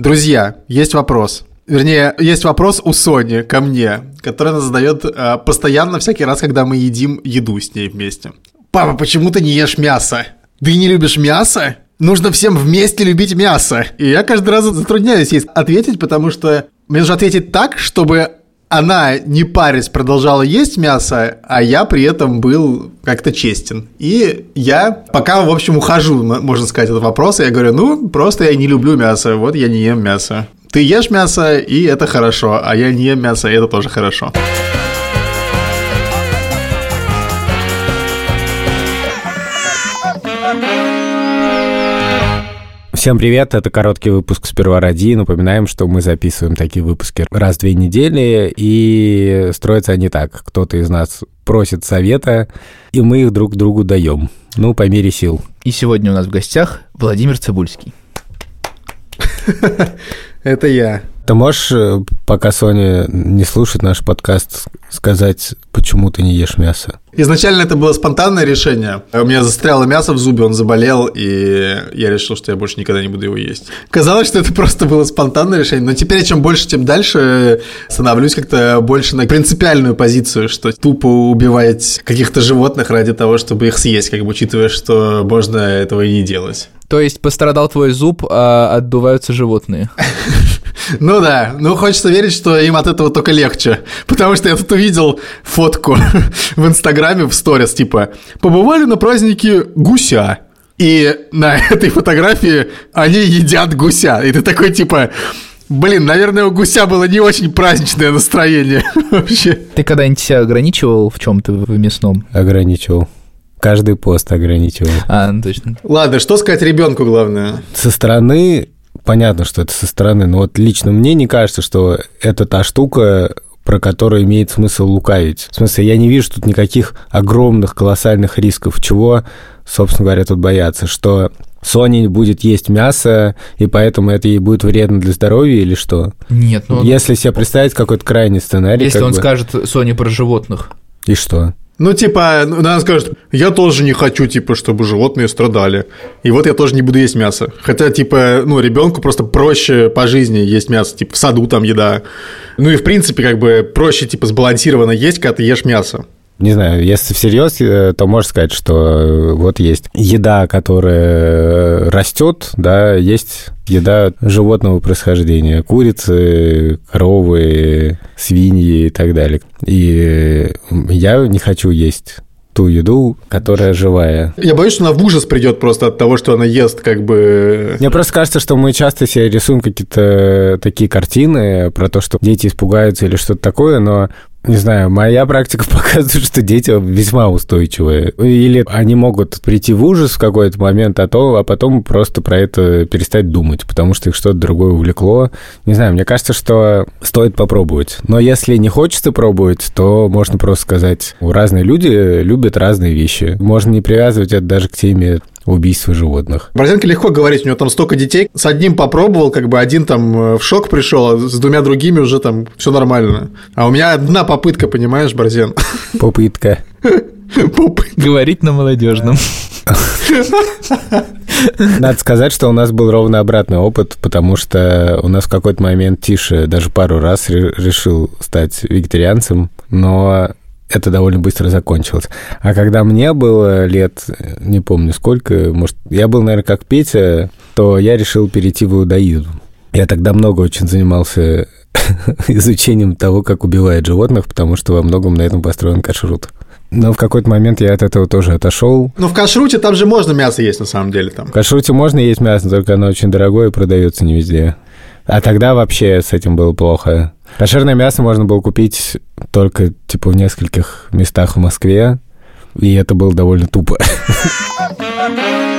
Друзья, есть вопрос. Вернее, есть вопрос у Сони ко мне, который она задает э, постоянно всякий раз, когда мы едим еду с ней вместе. Папа, почему ты не ешь мясо? Ты не любишь мясо? Нужно всем вместе любить мясо. И я каждый раз затрудняюсь ей ответить, потому что мне нужно ответить так, чтобы она, не парясь, продолжала есть мясо, а я при этом был как-то честен. И я пока, в общем, ухожу, можно сказать, этот вопрос, и я говорю, ну, просто я не люблю мясо, вот я не ем мясо. Ты ешь мясо, и это хорошо, а я не ем мясо, и это тоже хорошо. Всем привет, это короткий выпуск «Сперва ради». Напоминаем, что мы записываем такие выпуски раз в две недели, и строятся они так. Кто-то из нас просит совета, и мы их друг другу даем. Ну, по мере сил. И сегодня у нас в гостях Владимир Цибульский. Это я. Ты можешь, э, пока Соня не слушает наш подкаст, сказать, почему ты не ешь мясо? Изначально это было спонтанное решение. У меня застряло мясо в зубе, он заболел, и я решил, что я больше никогда не буду его есть. Казалось, что это просто было спонтанное решение, но теперь чем больше, тем дальше становлюсь как-то больше на принципиальную позицию, что тупо убивать каких-то животных ради того, чтобы их съесть, как бы учитывая, что можно этого и не делать. То есть пострадал твой зуб, а отдуваются животные. Ну да, ну хочется верить, что им от этого только легче. Потому что я тут увидел фотку в Инстаграме в сторис, типа, побывали на празднике гуся. И на этой фотографии они едят гуся. И ты такой, типа, Блин, наверное, у гуся было не очень праздничное настроение вообще. Ты когда-нибудь себя ограничивал в чем-то в мясном? Ограничивал. Каждый пост ограничивал. А, ну точно. Ладно, что сказать ребенку главное? Со стороны понятно, что это со стороны, но вот лично мне не кажется, что это та штука, про которую имеет смысл лукавить. В смысле, я не вижу тут никаких огромных, колоссальных рисков, чего, собственно говоря, тут бояться, что Соня будет есть мясо, и поэтому это ей будет вредно для здоровья или что? Нет, ну... Если себе представить какой-то крайний сценарий... Если он бы... скажет Соне про животных. И что? Ну, типа, ну, она скажет, я тоже не хочу, типа, чтобы животные страдали. И вот я тоже не буду есть мясо. Хотя, типа, ну, ребенку просто проще по жизни есть мясо, типа, в саду там еда. Ну и, в принципе, как бы проще, типа, сбалансированно есть, когда ты ешь мясо не знаю, если всерьез, э, то можно сказать, что э, вот есть еда, которая растет, да, есть еда животного происхождения, курицы, коровы, свиньи и так далее. И я не хочу есть ту еду, которая живая. Я боюсь, что она в ужас придет просто от того, что она ест, как бы... Мне просто кажется, что мы часто себе рисуем какие-то такие картины про то, что дети испугаются или что-то такое, но не знаю, моя практика показывает, что дети весьма устойчивые. Или они могут прийти в ужас в какой-то момент, а, то, а потом просто про это перестать думать, потому что их что-то другое увлекло. Не знаю, мне кажется, что стоит попробовать. Но если не хочется пробовать, то можно просто сказать, разные люди любят разные вещи. Можно не привязывать это даже к теме убийства животных. Борзенко легко говорить, у него там столько детей. С одним попробовал, как бы один там э, в шок пришел, а с двумя другими уже там все нормально. А у меня одна попытка, понимаешь, Борзен? Попытка. Попытка. Говорить на молодежном. Надо сказать, что у нас был ровно обратный опыт, потому что у нас в какой-то момент Тише даже пару раз решил стать вегетарианцем, но это довольно быстро закончилось. А когда мне было лет, не помню сколько, может, я был, наверное, как Петя, то я решил перейти в иудаизм. Я тогда много очень занимался изучением того, как убивают животных, потому что во многом на этом построен кашрут. Но в какой-то момент я от этого тоже отошел. Ну, в кашруте там же можно мясо есть, на самом деле. Там. В кашруте можно есть мясо, только оно очень дорогое и продается не везде. А тогда вообще с этим было плохо. Кошерное мясо можно было купить только, типа, в нескольких местах в Москве, и это было довольно тупо.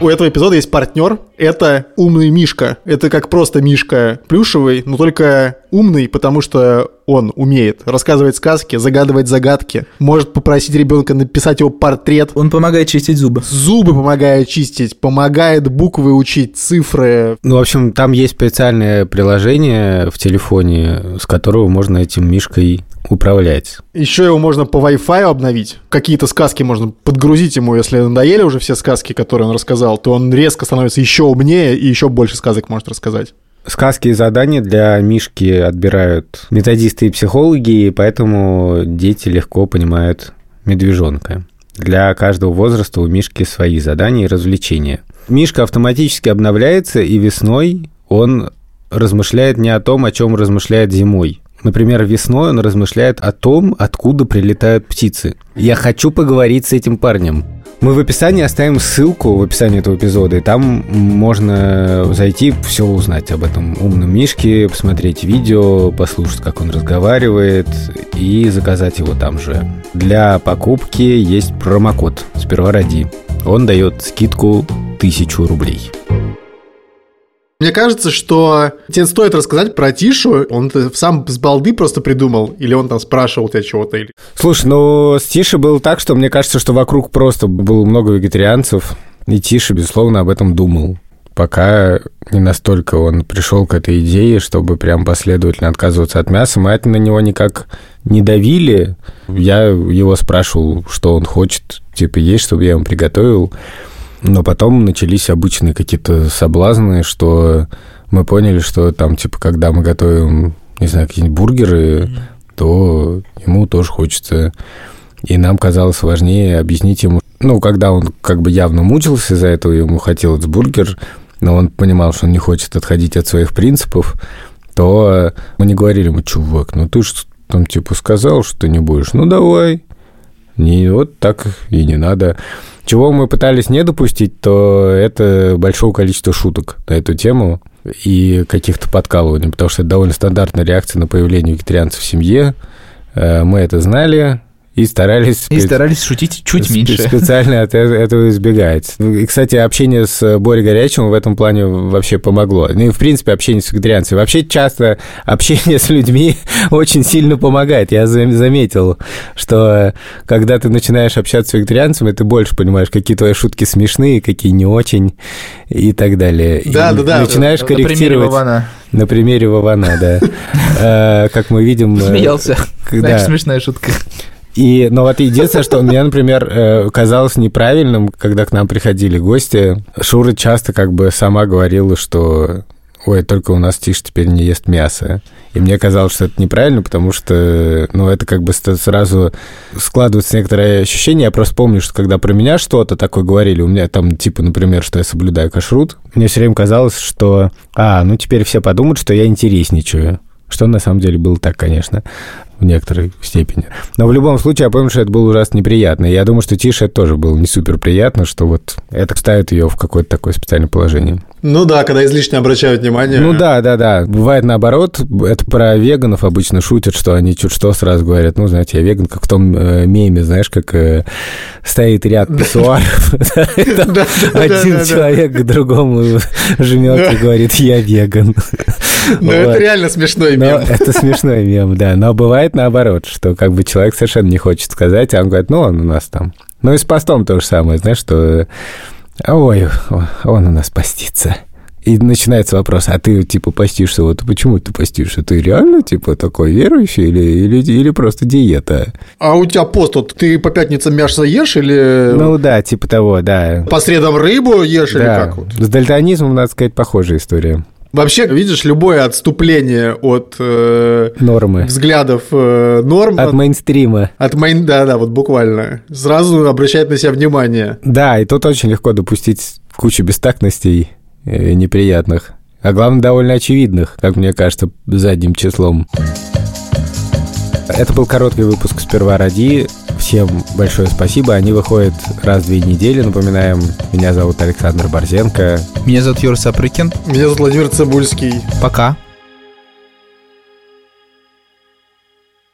У этого эпизода есть партнер. Это умный Мишка. Это как просто Мишка плюшевый, но только умный, потому что он умеет рассказывать сказки, загадывать загадки, может попросить ребенка написать его портрет. Он помогает чистить зубы. Зубы помогает чистить, помогает буквы учить, цифры. Ну, в общем, там есть специальное приложение в телефоне, с которого можно этим Мишкой управлять. Еще его можно по Wi-Fi обновить. Какие-то сказки можно подгрузить ему, если надоели уже все сказки, которые он рассказал, то он резко становится еще умнее и еще больше сказок может рассказать. Сказки и задания для Мишки отбирают методисты и психологи, и поэтому дети легко понимают медвежонка. Для каждого возраста у Мишки свои задания и развлечения. Мишка автоматически обновляется, и весной он размышляет не о том, о чем размышляет зимой. Например, весной он размышляет о том, откуда прилетают птицы. Я хочу поговорить с этим парнем. Мы в описании оставим ссылку в описании этого эпизода, и там можно зайти, все узнать об этом умном мишке, посмотреть видео, послушать, как он разговаривает, и заказать его там же. Для покупки есть промокод «Сперва ради». Он дает скидку 1000 рублей. Мне кажется, что тебе стоит рассказать про Тишу. Он сам с балды просто придумал, или он там спрашивал тебя чего-то. Или... Слушай, ну с Тиши было так, что мне кажется, что вокруг просто было много вегетарианцев, и Тиша, безусловно, об этом думал. Пока не настолько он пришел к этой идее, чтобы прям последовательно отказываться от мяса, мы это на него никак не давили. Я его спрашивал, что он хочет, типа, есть, чтобы я ему приготовил. Но потом начались обычные какие-то соблазны, что мы поняли, что там, типа, когда мы готовим, не знаю, какие-нибудь бургеры, mm-hmm. то ему тоже хочется. И нам казалось важнее объяснить ему, ну, когда он как бы явно мучился из-за этого, ему хотелось бургер, но он понимал, что он не хочет отходить от своих принципов, то мы не говорили ему, чувак, ну ты же там типа сказал, что ты не будешь, ну давай. Не, вот так и не надо. Чего мы пытались не допустить, то это большого количества шуток на эту тему и каких-то подкалываний, потому что это довольно стандартная реакция на появление вегетарианцев в семье. Э, мы это знали, и старались... И старались шутить чуть меньше. Специально от этого избегать. И, кстати, общение с Борей Горячим в этом плане вообще помогло. Ну и, в принципе, общение с вегетарианцами. Вообще, часто общение с людьми очень сильно помогает. Я заметил, что когда ты начинаешь общаться с вегетарианцами, ты больше понимаешь, какие твои шутки смешные, какие не очень и так далее. Да, и да, да. Начинаешь корректировать... На примере Вована, да. Э, как мы видим... Э, Смеялся. Знаешь, смешная шутка. И, но вот единственное, что мне, например, э, казалось неправильным, когда к нам приходили гости, Шура часто как бы сама говорила, что ой, только у нас Тиш теперь не ест мясо. И мне казалось, что это неправильно, потому что, ну, это как бы сразу складывается некоторое ощущение. Я просто помню, что когда про меня что-то такое говорили, у меня там, типа, например, что я соблюдаю кашрут, мне все время казалось, что, а, ну, теперь все подумают, что я интересничаю. Что на самом деле было так, конечно в некоторой степени. Но в любом случае, я помню, что это было ужасно неприятно. И я думаю, что Тише это тоже было не супер приятно, что вот это ставит ее в какое-то такое специальное положение. Ну да, когда излишне обращают внимание. Ну да, да, да. Бывает наоборот. Это про веганов обычно шутят, что они чуть что сразу говорят. Ну, знаете, я веган, как в том э, меме, знаешь, как э, стоит ряд писсуаров. Один человек к другому жмет и говорит, я веган. Ну, это реально смешной мем. Это смешной мем, да. Но бывает наоборот, что как бы человек совершенно не хочет сказать, а он говорит, ну, он у нас там. Ну, и с постом то же самое, знаешь, что ой, он у нас постится. И начинается вопрос, а ты, типа, постишься, вот почему ты постишься? Ты реально, типа, такой верующий или, или, или просто диета? А у тебя пост, вот ты по пятницам мясо ешь или... Ну да, типа того, да. По средам рыбу ешь да. или как? Вот? С дальтонизмом, надо сказать, похожая история. Вообще, видишь, любое отступление от э, нормы взглядов э, норм от, от мейнстрима, от мейн, да, да, вот буквально сразу обращает на себя внимание. Да, и тут очень легко допустить кучу бестактностей э, неприятных, а главное довольно очевидных, как мне кажется, задним числом. Это был короткий выпуск «Сперва ради». Всем большое спасибо. Они выходят раз в две недели. Напоминаем, меня зовут Александр Борзенко. Меня зовут Юра Сапрыкин. Меня зовут Владимир Цибульский. Пока.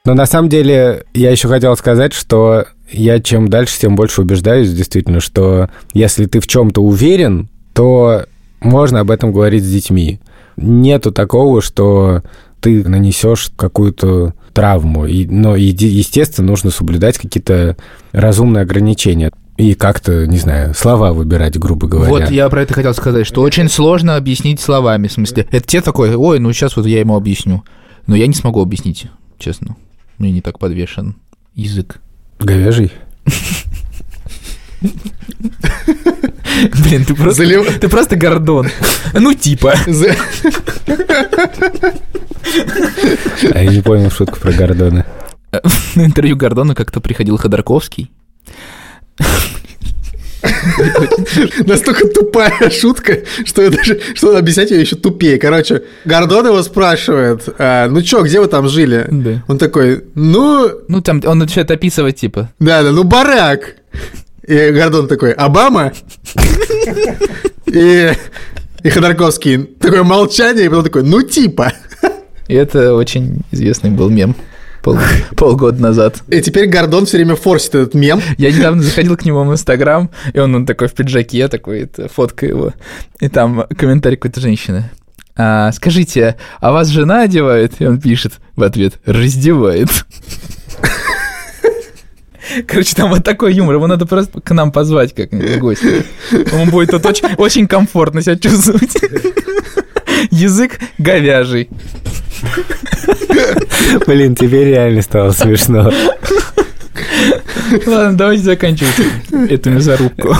Но на самом деле я еще хотел сказать, что я чем дальше, тем больше убеждаюсь действительно, что если ты в чем-то уверен, то можно об этом говорить с детьми. Нету такого, что ты нанесешь какую-то травму. И, но, естественно, нужно соблюдать какие-то разумные ограничения и как-то, не знаю, слова выбирать, грубо говоря. Вот я про это хотел сказать, что очень сложно объяснить словами, в смысле. Это те такой, ой, ну сейчас вот я ему объясню. Но я не смогу объяснить, честно. Мне не так подвешен язык. Говяжий? Блин, ты просто, Залив- ты просто гордон. Ну, типа. За- А я не понял шутку про Гордона. На интервью Гордона как-то приходил Ходорковский. Настолько тупая шутка, что, я даже, что объяснять ее еще тупее. Короче, Гордон его спрашивает, «А, ну чё, где вы там жили? Да. Он такой, ну, Ну, там он начинает описывать, типа. да, да, ну барак. И Гордон такой, Обама? И, и Ходорковский, такое молчание, и потом такой, ну типа. И это очень известный был мем пол- полгода назад. И теперь Гордон все время форсит этот мем. Я недавно заходил к нему в Инстаграм, и он, он такой в пиджаке, такой, это, фотка его. И там комментарий какой-то женщины. «А, скажите, а вас жена одевает? И он пишет в ответ, раздевает. Короче, там вот такой юмор, его надо просто к нам позвать как-нибудь в гости. Ему будет тут очень, очень комфортно себя чувствовать. Язык говяжий. Блин, теперь реально стало смешно. Ладно, давайте заканчивать эту мясорубку.